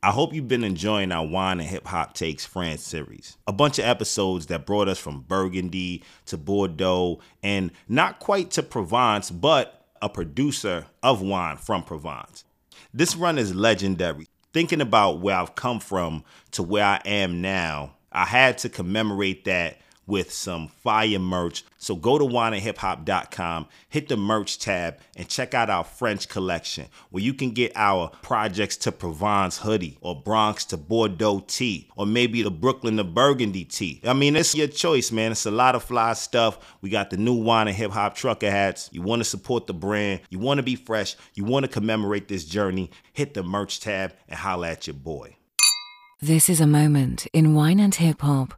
I hope you've been enjoying our Wine and Hip Hop Takes France series. A bunch of episodes that brought us from Burgundy to Bordeaux and not quite to Provence, but a producer of wine from Provence. This run is legendary. Thinking about where I've come from to where I am now, I had to commemorate that with some fire merch. So go to wineandhiphop.com, hit the merch tab, and check out our French collection where you can get our Projects to Provence hoodie or Bronx to Bordeaux tee or maybe the Brooklyn to Burgundy tee. I mean, it's your choice, man. It's a lot of fly stuff. We got the new Wine and Hip Hop trucker hats. You want to support the brand, you want to be fresh, you want to commemorate this journey, hit the merch tab and holla at your boy. This is a moment in wine and hip hop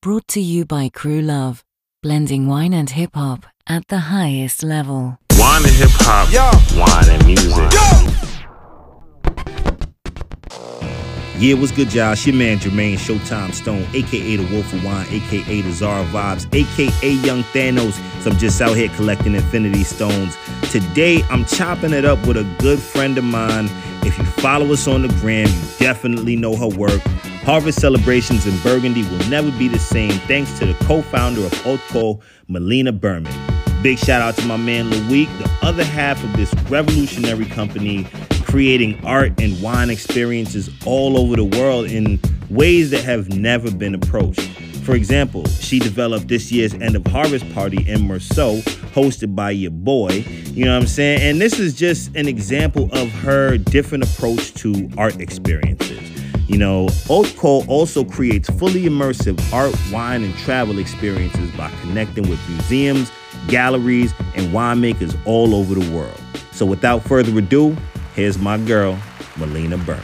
Brought to you by Crew Love, blending wine and hip hop at the highest level. Wine and hip hop, wine and music. Yeah, what's good, y'all? It's your man Jermaine Showtime Stone, aka the Wolf of Wine, aka the Czar Vibes, aka Young Thanos. So I'm just out here collecting Infinity Stones. Today, I'm chopping it up with a good friend of mine. If you follow us on the gram, you definitely know her work. Harvest celebrations in Burgundy will never be the same thanks to the co founder of Haute Co, Melina Berman. Big shout out to my man Loic, the other half of this revolutionary company, creating art and wine experiences all over the world in ways that have never been approached. For example, she developed this year's end of harvest party in Meursault, hosted by your boy. You know what I'm saying? And this is just an example of her different approach to art experiences. You know, Haute Co also creates fully immersive art, wine, and travel experiences by connecting with museums, galleries, and winemakers all over the world. So without further ado, here's my girl, Melina Berman.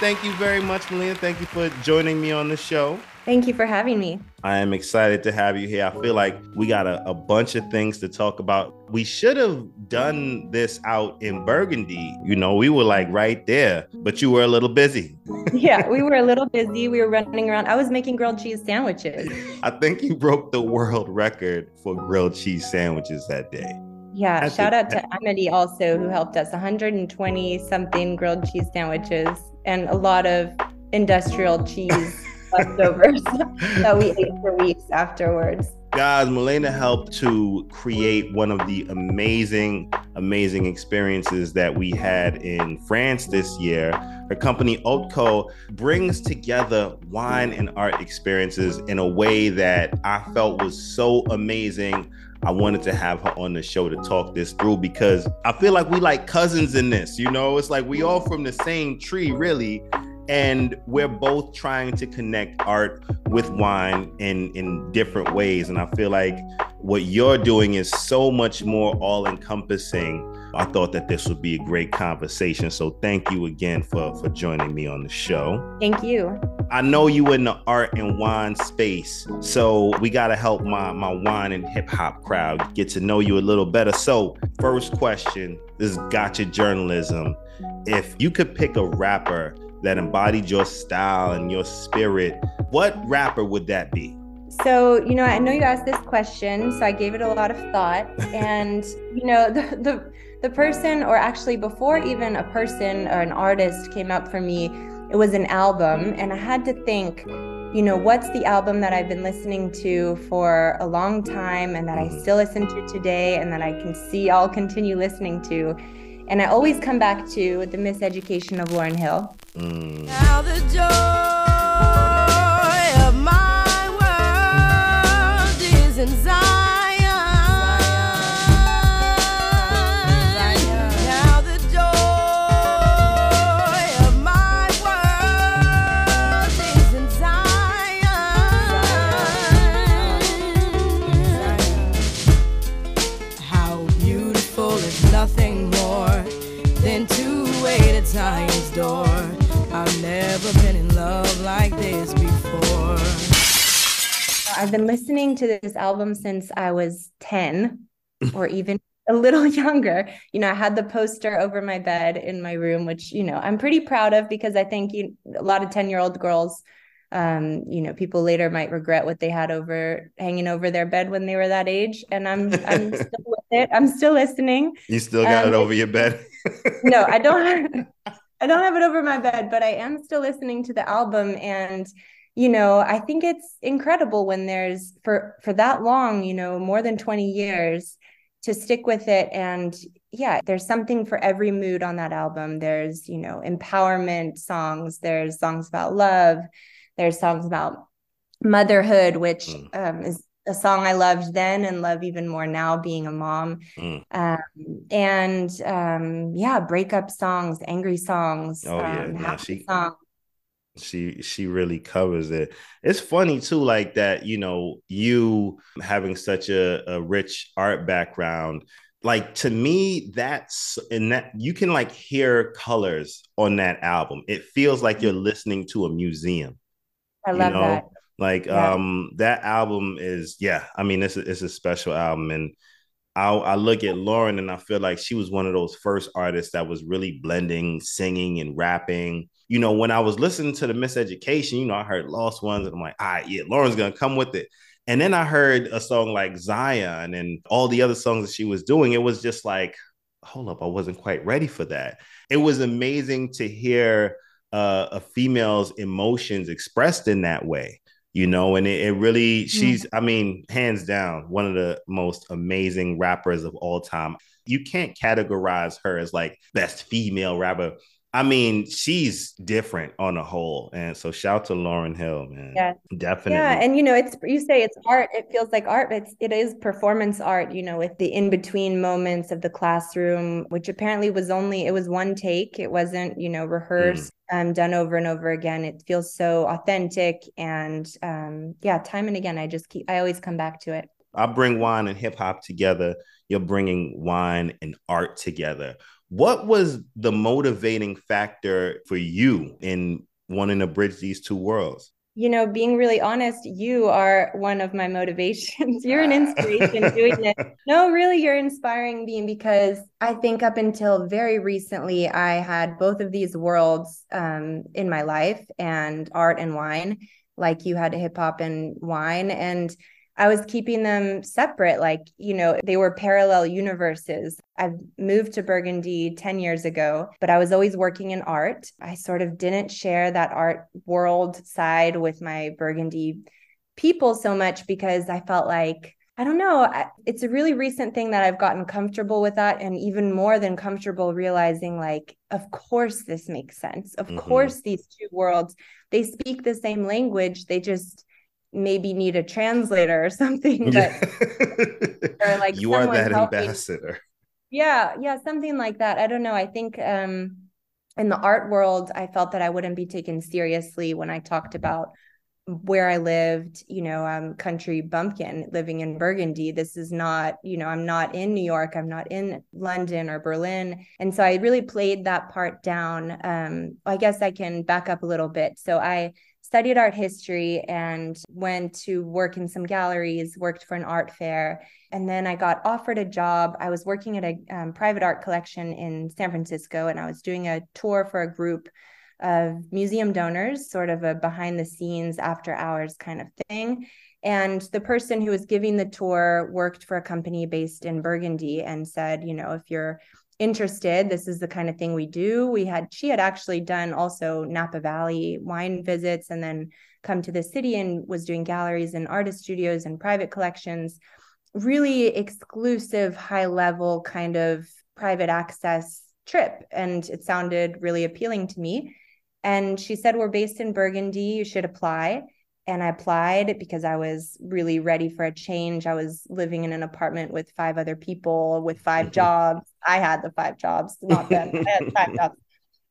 Thank you very much, Melina. Thank you for joining me on the show. Thank you for having me. I am excited to have you here. I feel like we got a, a, bunch of things to talk about. We should have done this out in Burgundy. You know, we were like right there, but you were a little busy. yeah, we were a little busy. We were running around. I was making grilled cheese sandwiches. I think you broke the world record for grilled cheese sandwiches that day. Yeah, shout out to Amity also, who helped us 120 something grilled cheese sandwiches and a lot of industrial cheese leftovers that we ate for weeks afterwards. Guys, Melina helped to create one of the amazing, amazing experiences that we had in France this year. Her company Haute Co brings together wine and art experiences in a way that I felt was so amazing. I wanted to have her on the show to talk this through because I feel like we like cousins in this, you know, it's like we all from the same tree, really. And we're both trying to connect art with wine in in different ways. And i feel like what you're doing is so much more all encompassing i thought that this would be a great conversation so thank you again for for joining me on the show thank you i know you in the art and wine space so we got to help my my wine and hip hop crowd get to know you a little better so first question this is gotcha journalism if you could pick a rapper that embodied your style and your spirit, what rapper would that be? So, you know, I know you asked this question, so I gave it a lot of thought. And, you know, the, the, the person, or actually before even a person or an artist came up for me, it was an album. And I had to think, you know, what's the album that I've been listening to for a long time and that I still listen to today and that I can see I'll continue listening to? And I always come back to The Miseducation of Lauryn Hill. Mm. Listening to this album since I was 10 or even a little younger. You know, I had the poster over my bed in my room, which, you know, I'm pretty proud of because I think you, a lot of 10 year old girls, um, you know, people later might regret what they had over hanging over their bed when they were that age. And I'm, I'm still with it. I'm still listening. You still got um, it over your bed? no, I don't. I don't have it over my bed, but I am still listening to the album and you know, I think it's incredible when there's for for that long, you know, more than 20 years to stick with it and yeah, there's something for every mood on that album. There's, you know, empowerment songs, there's songs about love, there's songs about motherhood, which mm. um, is a song I loved then and love even more now being a mom. Mm. Um, and um, yeah, breakup songs, angry songs, oh, yeah. Um, nah, she, songs. She she really covers it. It's funny too, like that, you know, you having such a, a rich art background. Like to me, that's and that you can like hear colors on that album. It feels like you're listening to a museum. I love you know? that. Like yeah. um that album is yeah, I mean it's a, it's a special album and I, I look at Lauryn and I feel like she was one of those first artists that was really blending singing and rapping. You know, when I was listening to the Miseducation, you know, I heard Lost Ones and I'm like, all right, yeah, Lauryn's gonna come with it. And then I heard a song like Zion and all the other songs that she was doing. It was just like, hold up, I wasn't quite ready for that. It was amazing to hear uh, a female's emotions expressed in that way you know and it, it really she's i mean hands down one of the most amazing rappers of all time you can't categorize her as like best female rapper I mean, she's different on a whole. And so shout to Lauryn Hill, man. Yeah. Definitely. Yeah. And you know, it's you say it's art, it feels like art, but it's, it is performance art, you know, with the in-between moments of the classroom, which apparently was only it was one take. It wasn't, you know, rehearsed, mm. um, done over and over again. It feels so authentic. And um, yeah, time and again, I just keep I always come back to it. I bring wine and hip hop together. You're bringing wine and art together. What was the motivating factor for you in wanting to bridge these two worlds? You know, being really honest, you are one of my motivations. you're an inspiration doing this. No, really, you're inspiring me because I think up until very recently, I had both of these worlds um, in my life and art and wine, like you had hip hop and wine. And I was keeping them separate. Like, you know, they were parallel universes. I've moved to Burgundy 10 years ago, but I was always working in art. I sort of didn't share that art world side with my Burgundy people so much because I felt like, I don't know, it's a really recent thing that I've gotten comfortable with that. And even more than comfortable, realizing like, of course, this makes sense. Of mm-hmm. course, these two worlds, they speak the same language. They just, maybe need a translator or something but or like you are that ambassador. Yeah yeah something like that. I don't know. I think um in the art world i felt that i wouldn't be taken seriously when i talked about where i lived you know i'm country bumpkin living in burgundy. This is not you know i'm not in new york. I'm not in london or berlin. And so i really played that part down. Um i guess i can back up a little bit. So i studied art history and went to work in some galleries, worked for an art fair. And then I got offered a job. I was working at a um, private art collection in San Francisco, and I was doing a tour for a group of museum donors, sort of a behind the scenes, after hours kind of thing. And the person who was giving the tour worked for a company based in Burgundy and said, you know, if you're interested. This is the kind of thing we do. We had she had actually done also napa valley wine visits and then come to the city and was doing galleries and artist studios and private collections. Really exclusive high level kind of private access trip. And it sounded really appealing to me. And she said we're based in burgundy. You should apply and I applied because I was really ready for a change. I was living in an apartment with five other people with 5 mm-hmm. jobs. I had the five jobs, not them. I had five jobs.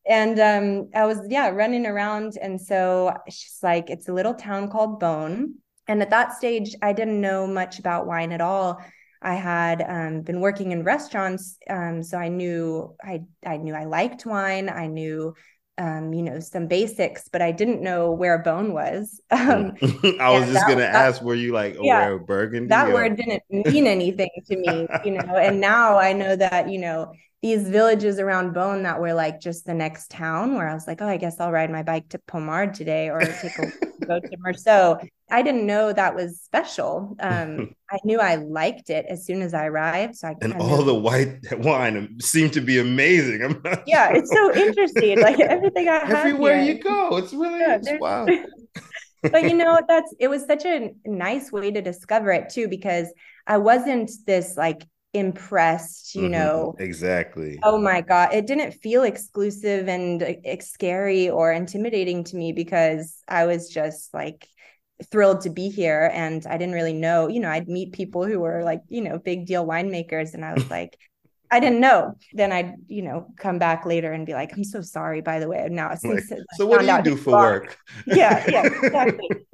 And um, I was, yeah, running around. And so she's like, it's a little town called Beaune. And at that stage, I didn't know much about wine at all. I had um, been working in restaurants, um, so I knew I I knew I liked wine. I knew um, you know, some basics, but I didn't know where Beaune was. Um, I was just going to ask, were you like aware of Burgundy? That or? word didn't mean anything to me, you know, and now I know that, you know, these villages around Beaune that were like just the next town where I was like, oh, I guess I'll ride my bike to Pommard today or take a go to Meursault. I didn't know that was special. Um, I knew I liked it as soon as I arrived. So I and all the white wine seemed to be amazing. yeah, it's so interesting. Like everything I have everywhere here. you go, it's really yeah, wow. but you know, that's it was such a nice way to discover it too, because I wasn't this like impressed, you mm-hmm. know. Exactly. Oh my God. It didn't feel exclusive and uh, scary or intimidating to me because I was just like thrilled to be here. And I didn't really know, you know, I'd meet people who were like, you know, big deal winemakers. And I was like, I didn't know. Then I'd, you know, come back later and be like, I'm so sorry, by the way. Now, like, so what do you do for work? Yeah, yeah, exactly.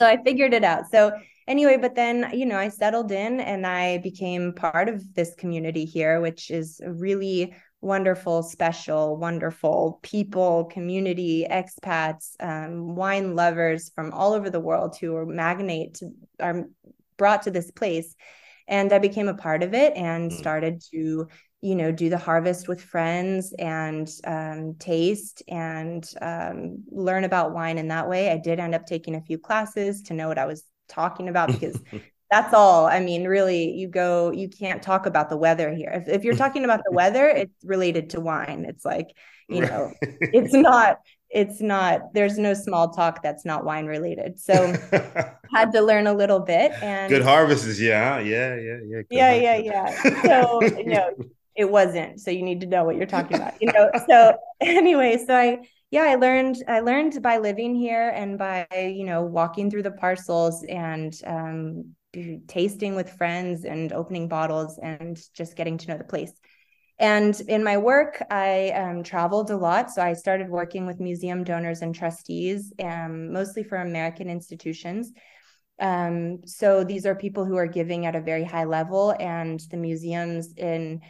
so I figured it out. So anyway, but then, you know, I settled in and I became part of this community here, which is really wonderful, special, wonderful people, community, expats, um, wine lovers from all over the world who are magnate to, are brought to this place. And I became a part of it and mm. started to you know do the harvest with friends and um, taste and um, learn about wine in that way i did end up taking a few classes to know what i was talking about because that's all. I mean, really, you go, you can't talk about the weather here. If, if you're talking about the weather, it's related to wine. It's like, you know, it's not, it's not, there's no small talk that's not wine related. So had to learn a little bit and good harvests. Yeah. Yeah. Yeah. Yeah. Yeah. Yeah. Yeah. So, you know, it wasn't. So you need to know what you're talking about, you know? So anyway, so I, yeah i learned i learned by living here and by you know walking through the parcels and um, tasting with friends and opening bottles and just getting to know the place. And in my work i um, traveled a lot. So i started working with museum donors and trustees um, mostly for american institutions. Um, so these are people who are giving at a very high level and the museums in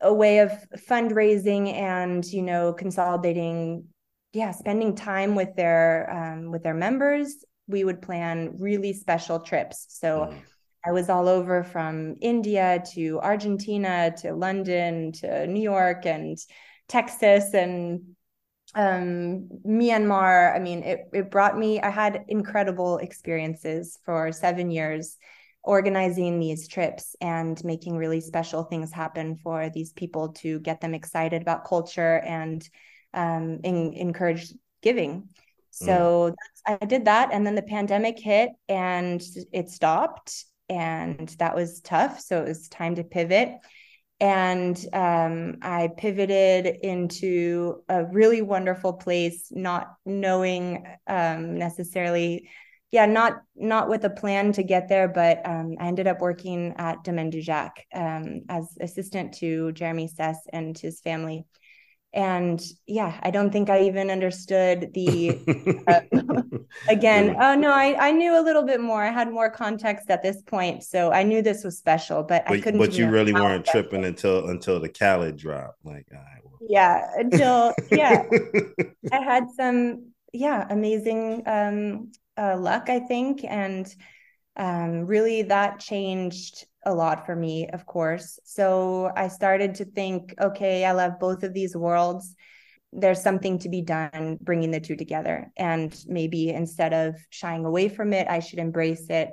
a way of fundraising and you know consolidating yeah spending time with their um, with their members we would plan really special trips so mm. i was all over from india to argentina to london to new york and texas and um, myanmar i mean it, it brought me i had incredible experiences for seven years organizing these trips and making really special things happen for these people to get them excited about culture and um, in, encourage giving. So mm. I did that. And then the pandemic hit and it stopped. And that was tough. So it was time to pivot. And um, I pivoted into a really wonderful place, not knowing um, necessarily yeah, not not with a plan to get there, but um, I ended up working at Domaine Dujac um, as assistant to Jeremy Seysses and his family. And yeah, I don't think I even understood the. Uh, again, oh no, I, I knew a little bit more. I had more context at this point, so I knew this was special, but, but I couldn't. But you really weren't tripping until until the Khaled drop, like. Right, well. Yeah, until yeah, I had some yeah amazing um uh, luck, I think. And um, really, that changed a lot for me, of course. So I started to think, okay, I love both of these worlds. There's something to be done bringing the two together. And maybe instead of shying away from it, I should embrace it.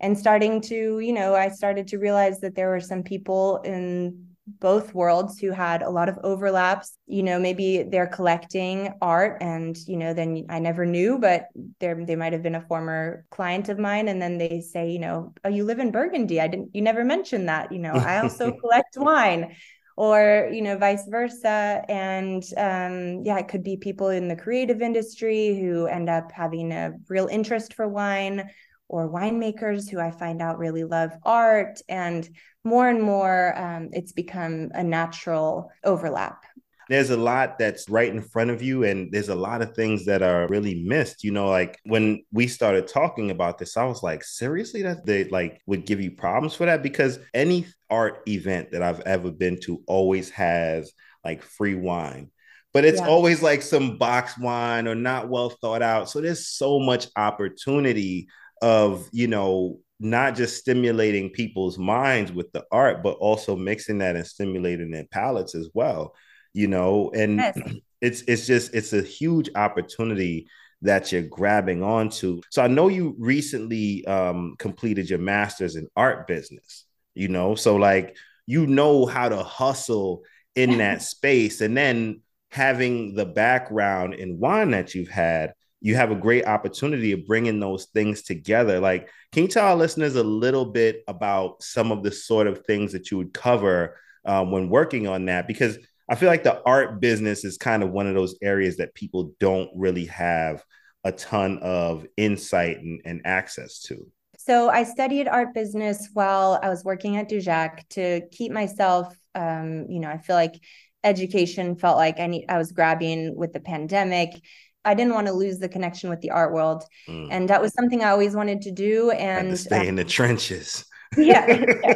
And starting to, you know, I started to realize that there were some people in both worlds who had a lot of overlaps you know maybe they're collecting art and you know then i never knew but there they might have been a former client of mine. And then they say you know oh you live in burgundy. I didn't you never mentioned that. You know i also collect wine. Or you know vice versa. And um, yeah it could be people in the creative industry who end up having a real interest for wine or winemakers who I find out really love art. And more and more, um, it's become a natural overlap. There's a lot that's right in front of you, and there's a lot of things that are really missed. You know, like when we started talking about this, I was like, seriously, that they like would give you problems for that? Because any art event that I've ever been to always has like free wine but it's yeah. always like some box wine or not well thought out. So there's so much opportunity of you know not just stimulating people's minds with the art, but also mixing that and stimulating their palates as well. You know, and yes. it's it's just it's a huge opportunity that you're grabbing onto. So I know you recently um, completed your master's in art business. You know, so like you know how to hustle in that space, and then having the background in wine that you've had you have a great opportunity of bringing those things together. Like, can you tell our listeners a little bit about some of the sort of things that you would cover um, when working on that? Because I feel like the art business is kind of one of those areas that people don't really have a ton of insight and, and access to. So I studied art business while I was working at Dujac to keep myself, um, you know, I feel like education felt like I need I was grabbing with the pandemic I didn't want to lose the connection with the art world, mm. and that was something I always wanted to do. And stay uh, in the trenches. Yeah, yeah.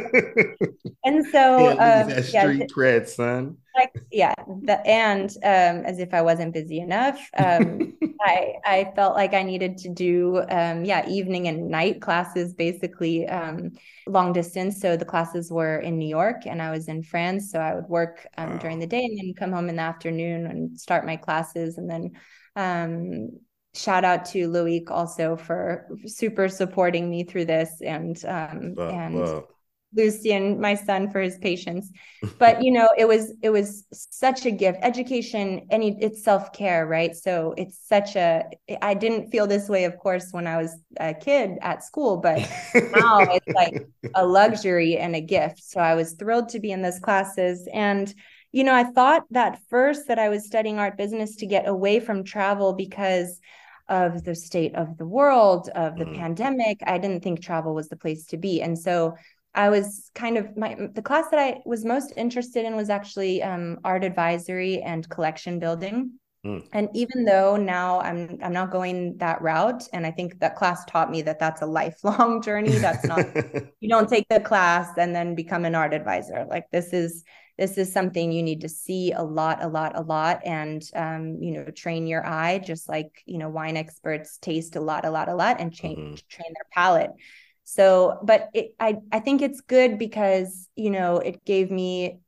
and so um, that street yeah, cred, son. Like yeah, the, and um, as if I wasn't busy enough, um, I I felt like I needed to do um, yeah evening and night classes, basically um, long distance. So the classes were in New York, and I was in France. So I would work um, wow. during the day and then come home in the afternoon and start my classes, and then um, shout out to Loic also for super supporting me through this and um, and Lucien, my son, for his patience. But you know, it was it was such a gift. Education, any it's self care, right? So it's such a. I didn't feel this way, of course, when I was a kid at school, but now it's like a luxury and a gift. So I was thrilled to be in those classes and you know, I thought that first that I was studying art business to get away from travel because of the state of the world, of the mm. pandemic. I didn't think travel was the place to be. And so I was kind of my the class that I was most interested in was actually um, art advisory and collection building. Mm. And even though now I'm I'm not going that route, and I think that class taught me that that's a lifelong journey. That's not you don't take the class and then become an art advisor. Like this is this is something you need to see a lot a lot a lot and um, you know train your eye just like you know wine experts taste a lot a lot a lot and change mm-hmm. train their palate so but it, i i think it's good because you know it gave me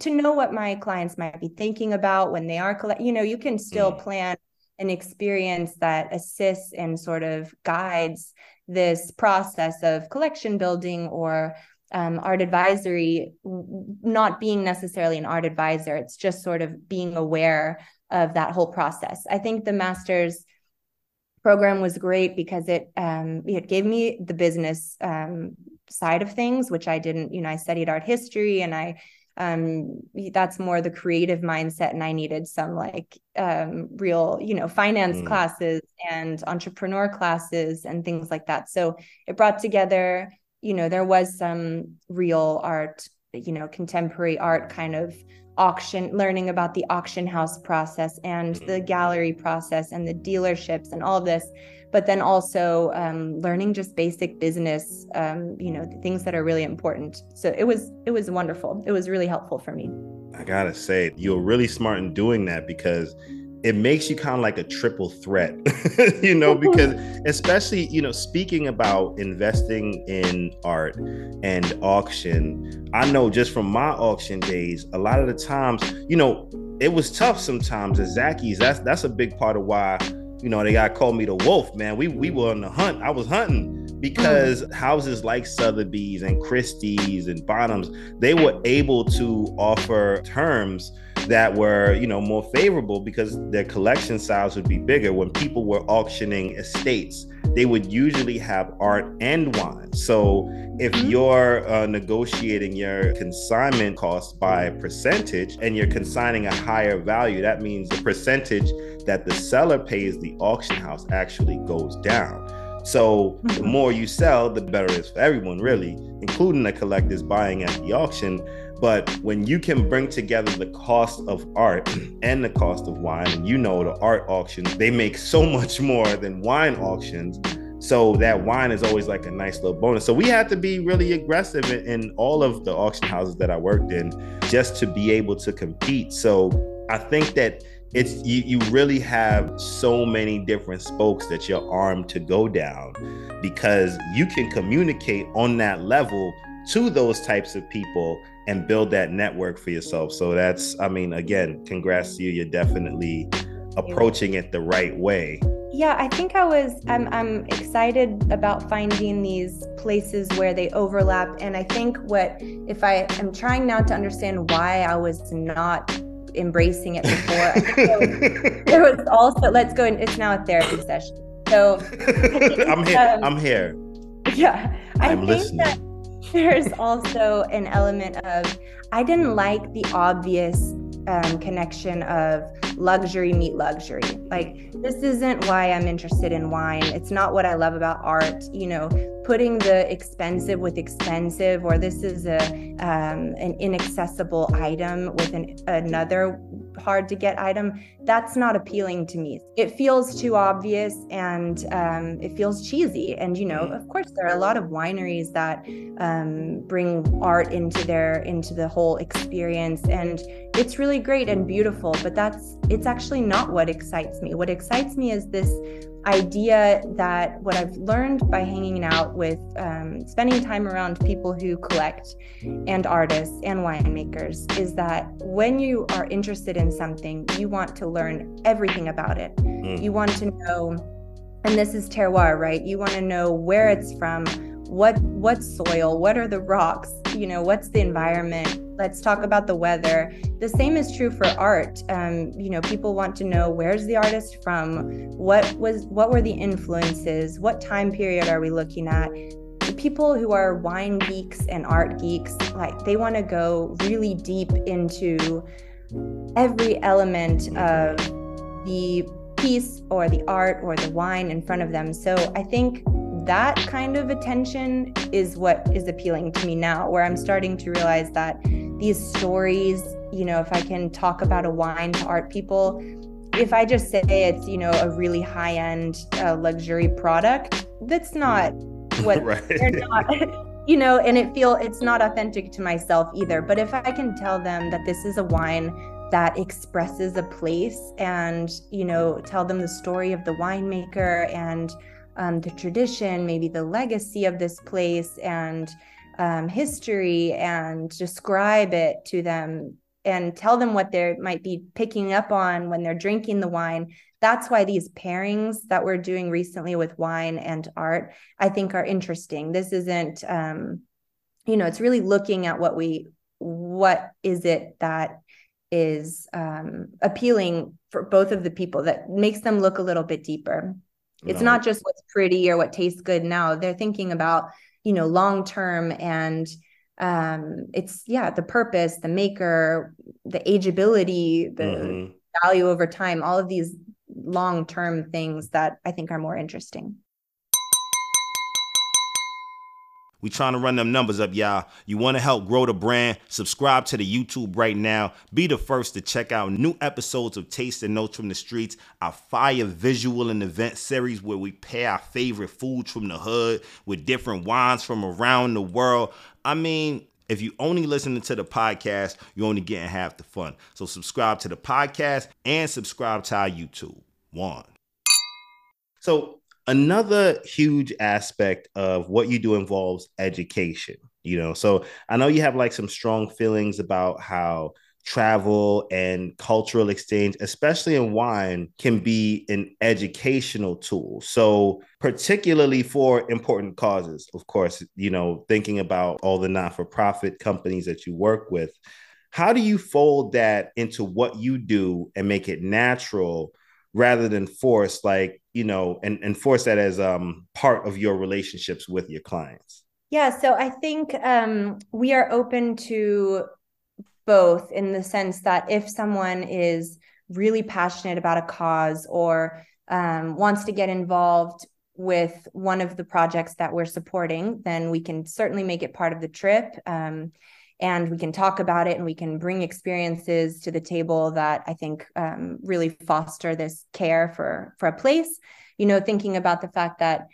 to know what my clients might be thinking about when they are collect you know you can still mm. plan an experience that assists and sort of guides this process of collection building or um, art advisory not being necessarily an art advisor it's just sort of being aware of that whole process i think the master's program was great because it um, it gave me the business um, side of things which i didn't you know i studied art history and i um, that's more the creative mindset and i needed some like um, real you know finance mm. classes and entrepreneur classes and things like that so it brought together you know there was some real art you know contemporary art kind of auction learning about the auction house process and the gallery process and the dealerships and all of this but then also um, learning just basic business um, you know things that are really important. So it was it was wonderful. It was really helpful for me. I gotta say you're really smart in doing that because it makes you kind of like a triple threat, you know, because especially, you know, speaking about investing in art and auction, I know just from my auction days, a lot of the times, you know, it was tough sometimes at Zachys. That's that's a big part of why, you know, they got called me the wolf, man. We we were on the hunt. I was hunting because mm. houses like Sotheby's and Christie's and Bonhams, they were able to offer terms that were, you know, more favorable because their collection size would be bigger. When people were auctioning estates, they would usually have art and wine. So if mm-hmm. you're uh, negotiating your consignment cost by percentage and you're consigning a higher value, that means the percentage that the seller pays the auction house actually goes down. So the mm-hmm. more you sell, the better it is for everyone, really, including the collectors buying at the auction. But when you can bring together the cost of art and the cost of wine, and you know the art auctions, they make so much more than wine auctions. So that wine is always like a nice little bonus. So we had to be really aggressive in, in all of the auction houses that I worked in just to be able to compete. So I think that it's you, you really have so many different spokes that you're armed to go down because you can communicate on that level to those types of people and build that network for yourself. So that's, I mean, again, congrats to you. You're definitely approaching it the right way. Yeah, I think I was I'm I'm excited about finding these places where they overlap and I think what if I am trying now to understand why I was not embracing it before. there was also let's go and it's now a therapy session. So I'm here. Um, I'm here. Yeah. I I'm think listening. There's also an element of I didn't like the obvious um, connection of luxury meet luxury. Like, this isn't why I'm interested in wine. It's not what I love about art. You know, putting the expensive with expensive, or this is a um, an inaccessible item with an, another hard to get item that's not appealing to me. It feels too obvious and um, it feels cheesy. And you know of course there are a lot of wineries that um, bring art into their into the whole experience and it's really great and beautiful but that's it's actually not what excites me. What excites me is this idea that what I've learned by hanging out with, um, spending time around people who collect and artists and winemakers is that when you are interested in something, you want to learn everything about it. Mm. You want to know, and this is terroir, right? You want to know where it's from, what what soil, what are the rocks, you know, what's the environment, let's talk about the weather. The same is true for art. Um, you know people want to know where's the artist from? What was what were the influences? What time period are we looking at? People who are wine geeks and art geeks like they want to go really deep into every element of the piece or the art or the wine in front of them. So i think that kind of attention is what is appealing to me now, where I'm starting to realize that these stories, you know, if I can talk about a wine to art people, if I just say it's, you know, a really high end uh, luxury product, that's not what they're not. You know, and it feel it's not authentic to myself either. But if I can tell them that this is a wine that expresses a place and, you know, tell them the story of the winemaker and um, the tradition, maybe the legacy of this place and um, history, and describe it to them and tell them what they might be picking up on when they're drinking the wine. That's why these pairings that we're doing recently with wine and art, I think, are interesting. This isn't, um, you know, it's really looking at what we, what is it that is um, appealing for both of the people that makes them look a little bit deeper. It's no. not just what's pretty or what tastes good now. They're thinking about, you know, long term and um it's yeah, the purpose, the maker, the ageability, the mm-hmm. value over time, all of these long term things that I think are more interesting. We trying to run them numbers up, y'all. You want to help grow the brand? Subscribe to the YouTube right now. Be the first to check out new episodes of Taste and Notes from the Streets, our fire visual and event series where we pair our favorite foods from the hood with different wines from around the world. I mean, if you only listening to the podcast, you're only getting half the fun. So subscribe to the podcast and subscribe to our YouTube. One. So another huge aspect of what you do involves education you know? So i know you have like some strong feelings about how travel and cultural exchange especially in wine can be an educational tool. So particularly for important causes of course you know thinking about all the not-for-profit companies that you work with how do you fold that into what you do and make it natural rather than force like you know and, and force that as um part of your relationships with your clients yeah so i think um we are open to both in the sense that if someone is really passionate about a cause or um, wants to get involved with one of the projects that we're supporting, then we can certainly make it part of the trip. And we can talk about it and we can bring experiences to the table that I think um, really foster this care for for a place. You know, thinking about the fact that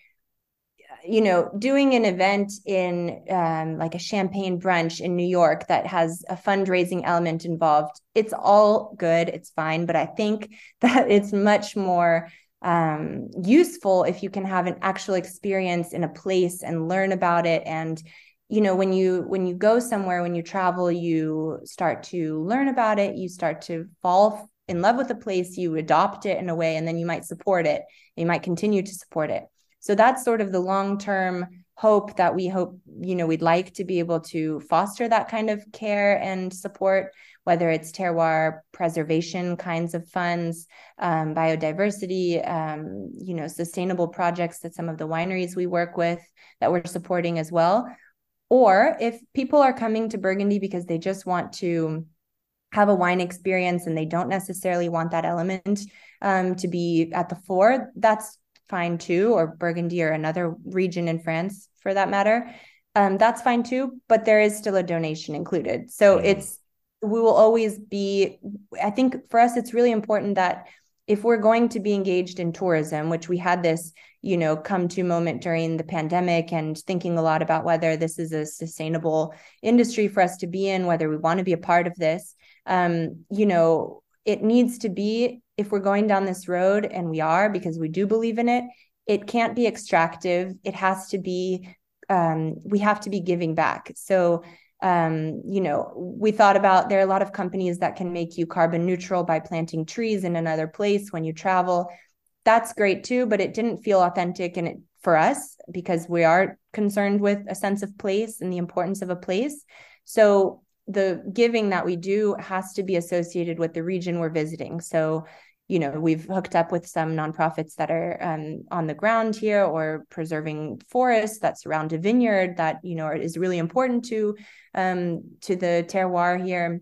you know, doing an event in um, like a champagne brunch in New York that has a fundraising element involved, it's all good, it's fine. But I think that it's much more um, useful if you can have an actual experience in a place and learn about it and you know when you when you go somewhere when you travel you start to learn about it you start to fall in love with a place you adopt it in a way and then you might support it you might continue to support it. So that's sort of the long term hope that we hope you know we'd like to be able to foster that kind of care and support whether it's terroir preservation kinds of funds um, biodiversity um, you know sustainable projects that some of the wineries we work with that we're supporting as well or if people are coming to burgundy because they just want to have a wine experience and they don't necessarily want that element um, to be at the fore that's fine too, or Burgundy or another region in France for that matter. Um, that's fine too, but there is still a donation included. So mm. it's we will always be. I think for us, it's really important that if we're going to be engaged in tourism, which we had this, you know, come to moment during the pandemic and thinking a lot about whether this is a sustainable industry for us to be in, whether we want to be a part of this, um, you know, it needs to be if we're going down this road and we are because we do believe in it it can't be extractive. It has to be um, we have to be giving back. So um, you know we thought about there are a lot of companies that can make you carbon neutral by planting trees in another place when you travel. That's great too but it didn't feel authentic and it for us because we are concerned with a sense of place and the importance of a place. So the giving that we do has to be associated with the region we're visiting. So you know we've hooked up with some nonprofits that are um, on the ground here or preserving forests that surround a vineyard that you know is really important to um, to the terroir here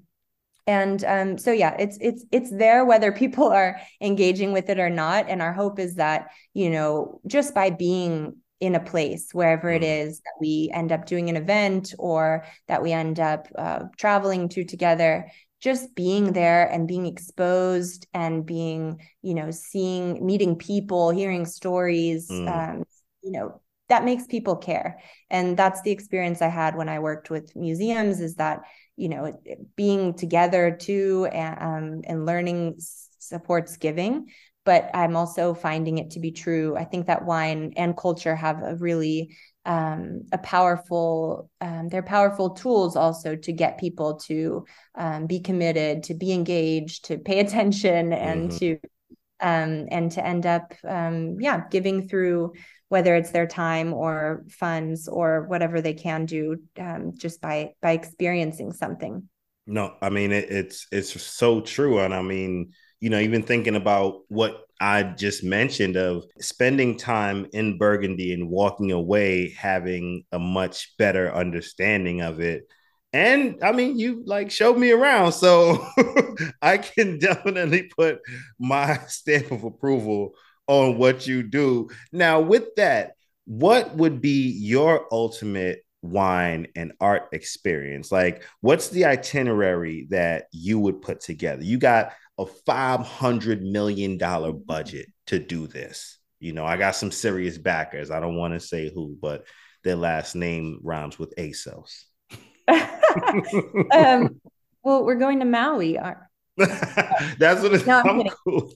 and um, so yeah it's it's it's there whether people are engaging with it or not and our hope is that you know just by being in a place wherever it mm. that we end up doing an event or that we end up uh, traveling to together just being there and being exposed and being you know seeing meeting people hearing stories mm. um, you know that makes people care and that's the experience i had when i worked with museums is that you know being together too and, um, and learning supports giving but i'm also finding it to be true i think that wine and culture have a really um, a powerful um, they're powerful tools also to get people to um, be committed to be engaged to pay attention and mm-hmm. to um, and to end up um, yeah giving through whether it's their time or funds or whatever they can do um, just by by experiencing something no i mean it, it's it's so true and i mean you know even thinking about what I just mentioned of spending time in Burgundy and walking away having a much better understanding of it. And I mean, you like showed me around, so I can definitely put my stamp of approval on what you do. Now, with that, what would be your ultimate wine and art experience? Like, what's the itinerary that you would put together? You got a $500 million budget to do this. You know, I got some serious backers. I don't want to say who, but their last name rhymes with ASOS. um, well, we're going to Maui. That's what it's no, cool.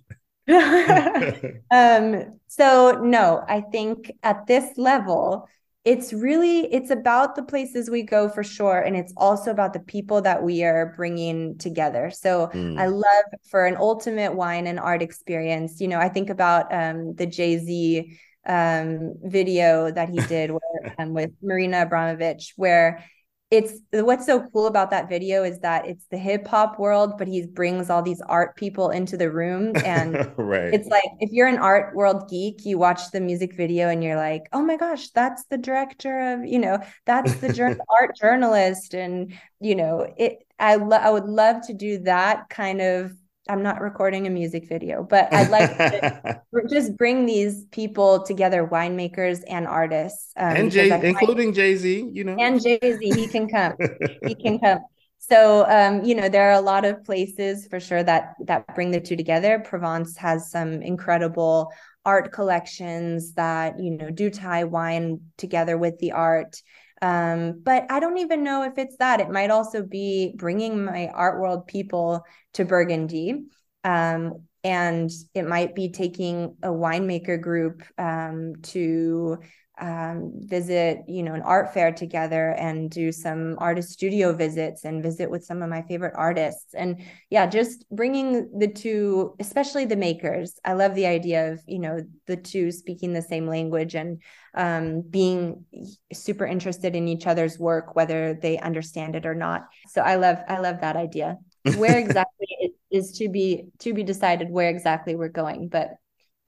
um, so no, I think at this level, it's really it's about the places we go for sure and it's also about the people that we are bringing together so mm. i love for an ultimate wine and art experience you know i think about um, the jay-z um, video that he did where, um, with marina abramović where it's what's so cool about that video is that it's the hip hop world, but he brings all these art people into the room. And right. it's like if you're an art world geek, you watch the music video and you're like, oh my gosh, that's the director of, you know, that's the art journalist. And, you know, it I lo- I would love to do that kind of I'm not recording a music video, but I'd like to just bring these people together, winemakers and artists, um, and Jay, including Jay Z. You know, and Jay Z, he can come. he can come. So, um, you know, there are a lot of places for sure that that bring the two together. Provence has some incredible art collections that you know do tie wine together with the art um, but i don't even know if it's that. It might also be bringing my art world people to burgundy. Um, and it might be taking a winemaker group um, to um, visit you know an art fair together and do some artist studio visits and visit with some of my favorite artists. And yeah just bringing the two especially the makers. I love the idea of you know the two speaking the same language and um, being super interested in each other's work whether they understand it or not. So i love i love that idea. Where exactly is, is to be to be decided where exactly we're going. But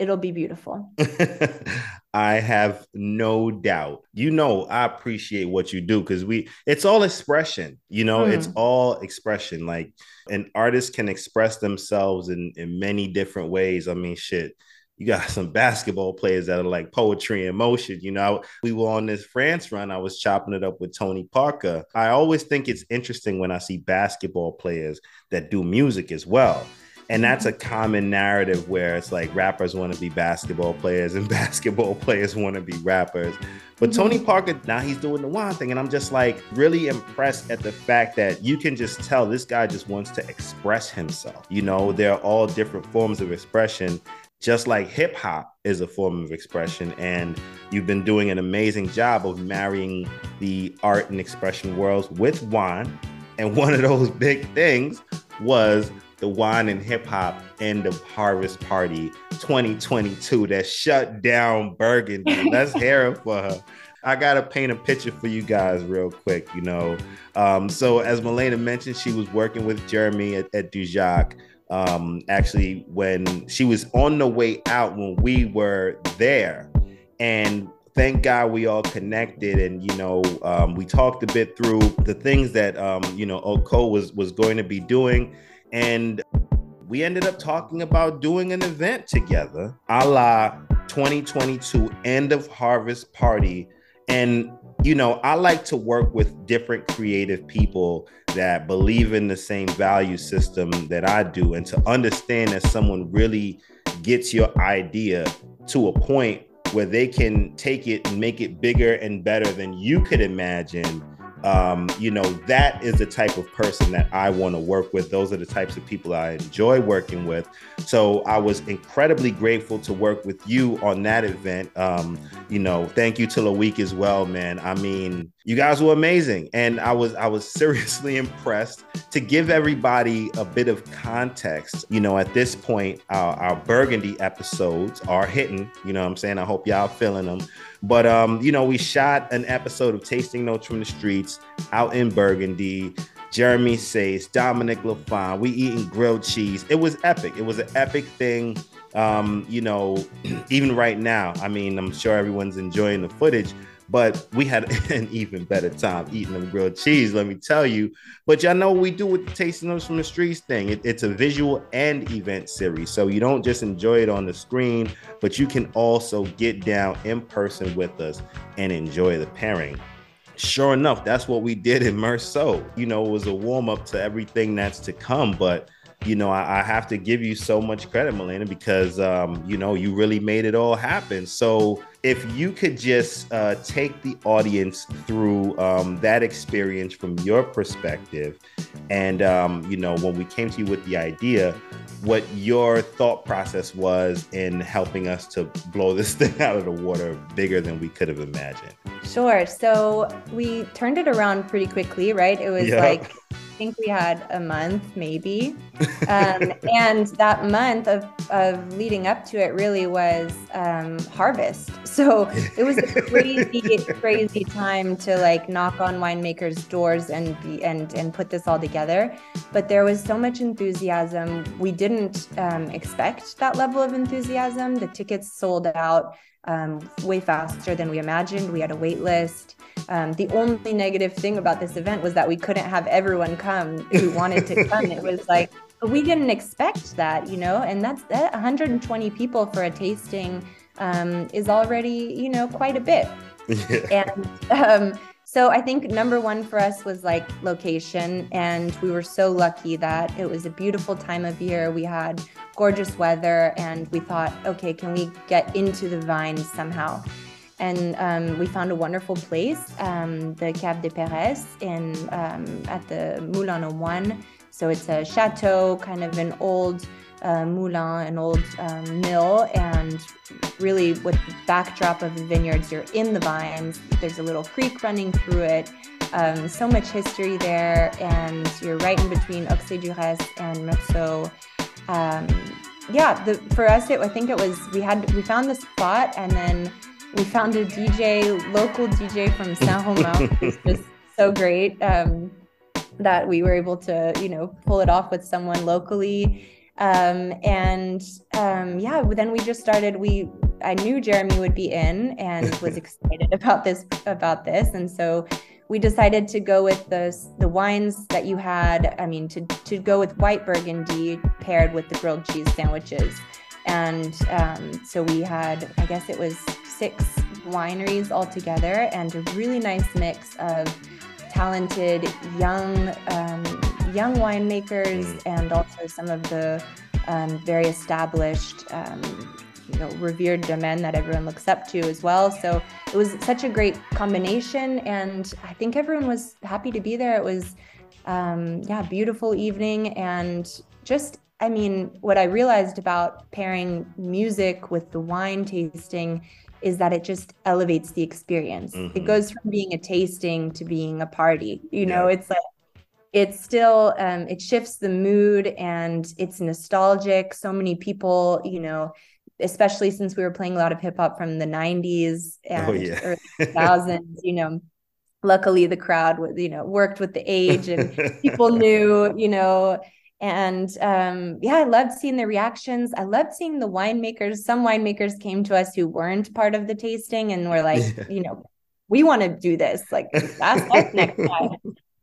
it'll be beautiful. I have no doubt. You know, I appreciate what you do because we it's all expression, you know, mm. it's all expression. Like an artist can express themselves in in many different ways. I mean, shit. You got some basketball players that are like poetry in motion. You know, we were on this France run. I was chopping it up with Tony Parker. I always think it's interesting when I see basketball players that do music as well and that's a common narrative where it's like rappers want to be basketball players and basketball players want to be rappers. But mm-hmm. Tony Parker, now he's doing the one thing. And I'm just like really impressed at the fact that you can just tell this guy just wants to express himself. You know, there are all different forms of expression, just like hip hop is a form of expression. And you've been doing an amazing job of marrying the art and expression worlds with wine. And one of those big things was the wine and hip hop end of harvest party 2022 that shut down Burgundy. Let's hear it for her. I gotta paint a picture for you guys real quick, you know. Um, so as Milena mentioned, she was working with Jeremy at, at Dujac. Um, actually, when she was on the way out when we were there, and thank God we all connected and you know um, we talked a bit through the things that um, you know Oko was was going to be doing and we ended up talking about doing an event together, a la 2022 end of harvest party. And, you know, I like to work with different creative people that believe in the same value system that I do and to understand that someone really gets your idea to a point where they can take it and make it bigger and better than you could imagine um, you know, that is the type of person that I want to work with. Those are the types of people I enjoy working with. So I was incredibly grateful to work with you on that event. Um, you know, thank you to Loic as well, man. I mean, you guys were amazing, and I was I was seriously impressed. To give everybody a bit of context, you know, at this point, our, our Burgundy episodes are hitting. You know, what I'm saying. I hope y'all feeling them. But um, you know, we shot an episode of Tasting Notes from the Streets out in Burgundy. Jeremy Seysses, Dominique Lafon, we eating grilled cheese. It was epic. It was an epic thing. Um, you know, even right now, I mean, I'm sure everyone's enjoying the footage, but we had an even better time eating them grilled cheese, let me tell you. But y'all know what we do with the Tasting Notes from the Streets thing. It, it's a visual and event series. So you don't just enjoy it on the screen, but you can also get down in person with us and enjoy the pairing. Sure enough, that's what we did in Meursault. You know, it was a warm up to everything that's to come, but you know, I, I, have to give you so much credit, Milena, because um, you know you really made it all happen. So if you could just uh, take the audience through um, that experience from your perspective, and um, you know, when we came to you with the idea, what your thought process was in helping us to blow this thing out of the water bigger than we could have imagined. Sure. So we turned it around pretty quickly, right? It was yep. like think we had a month, maybe. Um, and that month of, of leading up to it really was um, harvest. So it was a crazy, crazy time to like knock on winemakers' doors and be, and and put this all together. But there was so much enthusiasm. We didn't um, expect that level of enthusiasm. The tickets sold out um, way faster than we imagined. We had a wait list. Um, the only negative thing about this event was that we couldn't have everyone come who wanted to come. it was like, we didn't expect that, you know, and that's that 120 people for a tasting um, is already, you know, quite a bit. Yeah. And um, so I think number one for us was like location. And we were so lucky that it was a beautiful time of year. We had gorgeous weather, and we thought, okay, can we get into the vines somehow? And um, we found a wonderful place, um, the Cave de Perès, in um, at the Moulin au Moine. So it's a chateau, kind of an old uh, moulin, an old um, mill, and really with the backdrop of the vineyards, you're in the vines. There's a little creek running through it. Um, so much history there, and you're right in between Auxey-Duresses and Meursault. Um, yeah, the, for us, it, I think it was we had we found the spot, and then we found a DJ, local DJ from Saint Romain, who's just so great um, that we were able to, you know, pull it off with someone locally. Um, and um, yeah, then we just started. We I knew Jeremy would be in and was excited about this about this, and so we decided to go with the the wines that you had. I mean, to to go with white Burgundy paired with the grilled cheese sandwiches, and um, so we had I guess it was six wineries all together, and a really nice mix of talented young um, young winemakers mm. and also some of the um, very established, um, you know, revered domain that everyone looks up to as well. So it was such a great combination, and I think everyone was happy to be there. It was, um, yeah, beautiful evening, and just, I mean, what I realized about pairing music with the wine tasting is that it just elevates the experience. Mm-hmm. It goes from being a tasting to being a party. You know, yeah. it's like it's still um, it shifts the mood and it's nostalgic so many people you know especially since we were playing a lot of hip hop from the 90s and oh, yeah. early 2000s you know. Luckily the crowd was you know worked with the age and people knew you know. And um, yeah i loved seeing the reactions. I loved seeing the winemakers. Some winemakers came to us who weren't part of the tasting and were like yeah. you know we want to do this. Like ask us next time.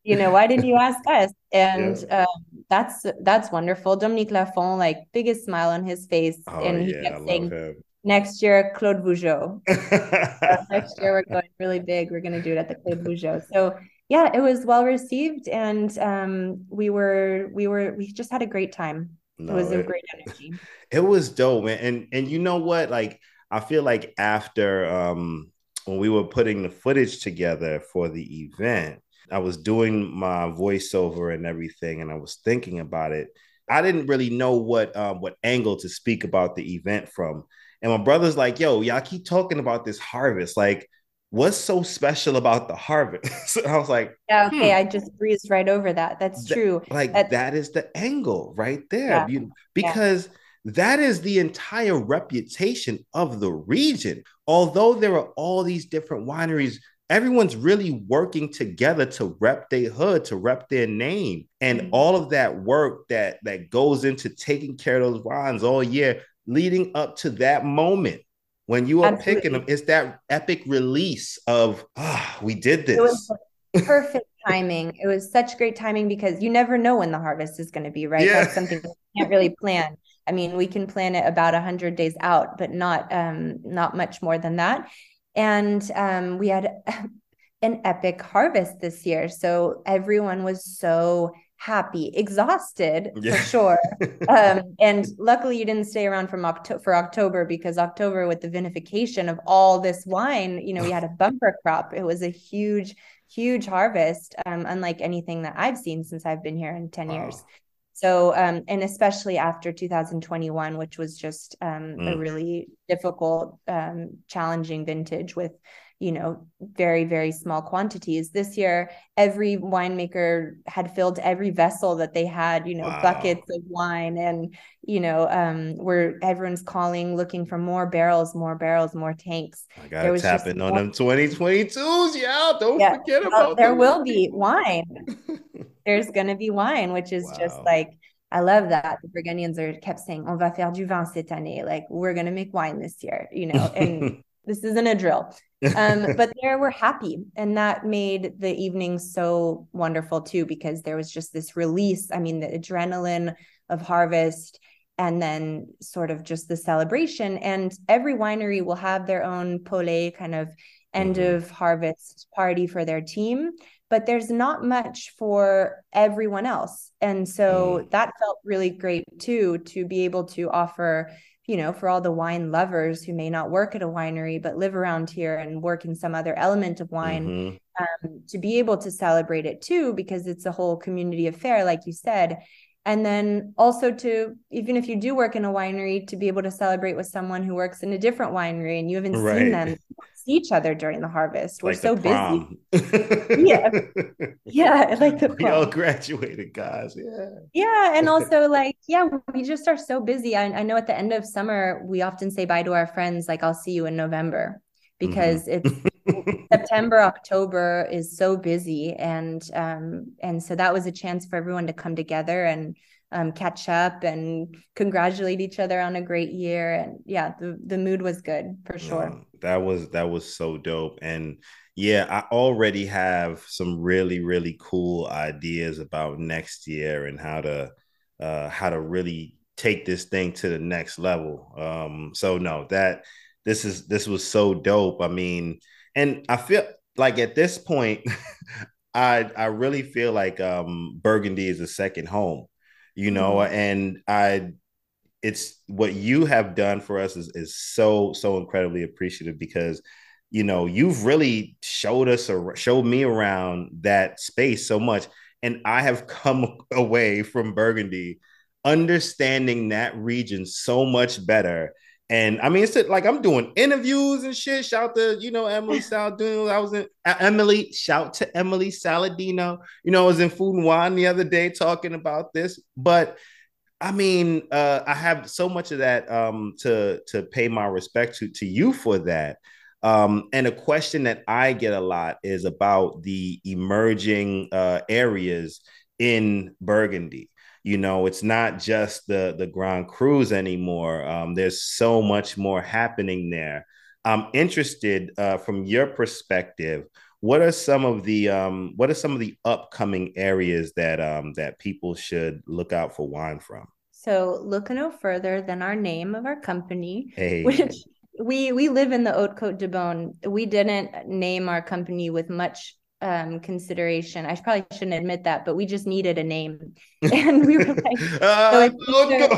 You know why didn't you ask us? And yeah. um, that's that's wonderful. Dominique Lafon like biggest smile on his face. Oh, and he yeah, kept saying next year Clos Vougeot uh, next year we're going really big. We're going to do it at the Clos Vougeot so yeah it was well received and um, we were we were we just had a great time. No, it was a great energy. it was dope man. And and you know what? Like i feel like after um when we were putting the footage together for the event I was doing my voiceover and everything, and I was thinking about it. I didn't really know what um, what angle to speak about the event from. And my brother's like, "Yo, y'all keep talking about this harvest. Like, what's so special about the harvest?" so I was like, "Yeah, okay." Hmm. I just breezed right over that. That's true. like That's- that is the angle right there, yeah. you, because. Yeah. That is the entire reputation of the region. Although there are all these different wineries everyone's really working together to rep their hood, to rep their name. And mm-hmm. all of that work that that goes into taking care of those wines all year, leading up to that moment when you are Absolutely. picking them, it's that epic release of ah, we did this. perfect timing. It was such great timing because you never know when the harvest is going to be, right? Yeah. That's something we can't really plan. I mean, we can plan it about a hundred days out, but not um, not much more than that and um, we had an epic harvest this year so everyone was so happy exhausted yeah. for sure um, and luckily you didn't stay around from October for october because october with the vinification of all this wine you know we had a bumper crop it was a huge huge harvest um, unlike anything that i've seen since i've been here in 10 wow. years so, um, and especially after 2021, which was just um, mm. a really difficult, um, challenging vintage with, you know, very, very small quantities. This year, every winemaker had filled every vessel that they had, you know, wow. buckets of wine. And, you know, um, where everyone's calling, looking for more barrels, more barrels, more tanks. I got to tap in on them 2022s. Yeah. Don't yeah. forget well, about There them. will be wine. there's going to be wine, which is wow. just like, I love that. The Burgundians are kept saying, on va faire du vin cette année. Like, we're going to make wine this year, you know, and this isn't a drill. Um, but there we're happy. And that made the evening so wonderful too, because there was just this release. I mean, the adrenaline of harvest and then sort of just the celebration. And every winery will have their own pole kind of end mm-hmm. of harvest party for their team but there's not much for everyone else. And so mm. that felt really great too, to be able to offer, you know, for all the wine lovers who may not work at a winery, but live around here and work in some other element of wine, mm-hmm. um, to be able to celebrate it too, because it's a whole community affair, like you said and then also to even if you do work in a winery to be able to celebrate with someone who works in a different winery and you haven't right. seen them see each other during the harvest. We're like so busy. yeah. Yeah like the we all graduated guys. Yeah. Yeah and also like yeah we just are so busy. I, I know at the end of summer we often say bye to our friends like i'll see you in november because mm-hmm. it's September, October is so busy, and um, and so that was a chance for everyone to come together and um, catch up and congratulate each other on a great year. And yeah, the the mood was good for sure. that was that was so dope, and yeah, I already have some really really cool ideas about next year and how to uh, how to really take this thing to the next level. Um, so no, that this is this was so dope. I mean, and I feel like at this point, I I really feel like um Burgundy is a second home, you know, mm-hmm. and I it's what you have done for us is is so so incredibly appreciative because you know you've really showed us or showed me around that space so much and i have come away from burgundy understanding that region so much better and I mean, it's like I'm doing interviews and shit. Shout to you know Emily Saladino. I was in uh, Emily. Shout to Emily Saladino. You know, I was in Food and Wine the other day talking about this. But I mean, uh, I have so much of that um, to to pay my respect to to you for that. Um, and a question that I get a lot is about the emerging uh, areas in Burgundy you know it's not just the the grand crus anymore. Um, there's so much more happening there. I'm interested uh, from your perspective what are some of the um, what are some of the upcoming areas that um, that people should look out for wine from? So look no further than our name of our company hey. which we we live in the haute côte de beaune. We didn't name our company with much um consideration. I probably shouldn't admit that but we just needed a name. And we were like uh, so it's,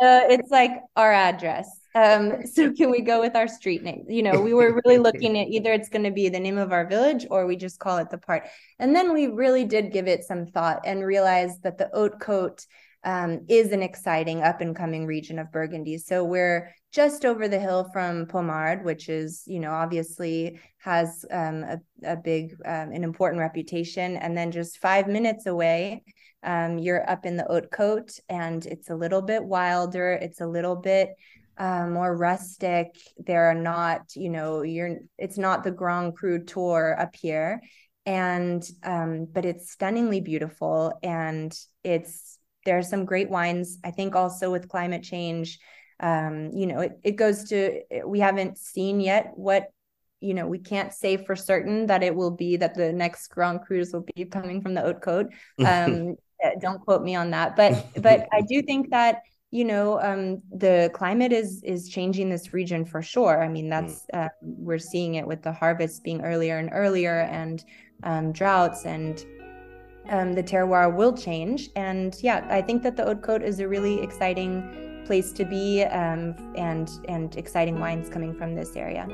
uh, it's like our address. Um so can we go with our street name? You know we were really looking at either it's going to be the name of our village or we just call it the part and then we really did give it some thought and realized that the haute côte um, is an exciting up and coming region of Burgundy. So we're just over the hill from Pommard, which is, you know, obviously has um, a, a big, um, an important reputation. And then just five minutes away, um, you're up in the Haute Côte and it's a little bit wilder. It's a little bit uh, more rustic. There are not, you know, you're, it's not the Grand Cru tour up here. And, um, but it's stunningly beautiful and it's, there are some great wines. I think also with climate change, um, you know, it, it goes to, we haven't seen yet what, you know, we can't say for certain that it will be that the next Grand Crus will be coming from the Haute Côte. Um, eh, don't quote me on that, but, but I do think that, you know um, the climate is is changing this region for sure i mean that's uh, we're seeing it with the harvests being earlier and earlier and um, droughts and um, the terroir will change. And yeah, I think that the Haute Côte is a really exciting place to be um, and and exciting wines coming from this area.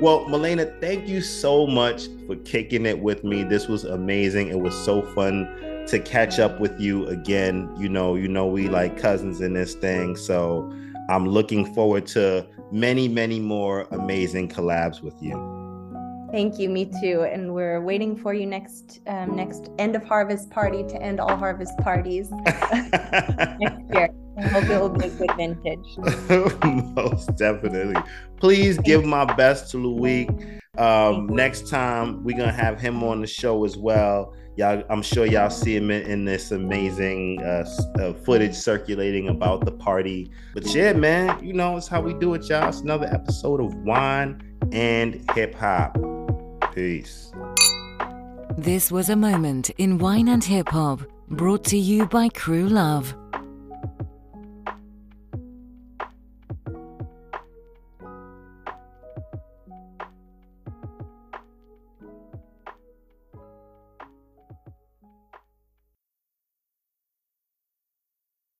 Well, Malena, thank you so much for kicking it with me. This was amazing. It was so fun to catch up with you again. You know, you know we like cousins in this thing, so I'm looking forward to many, many more amazing collabs with you. Thank you. Me too. And we're waiting for you next um, next end of harvest party to end all harvest parties next year. I hope it will be a good vintage. Most definitely. Please give my best to Louis. Um, next time we're gonna have him on the show as well. Y'all, I'm sure y'all see him in, in this amazing uh, uh, footage circulating about the party. But yeah, man, you know it's how we do it, y'all. It's another episode of Wine and Hip Hop. Peace. This was a moment in Wine and Hip Hop, brought to you by Crew Love.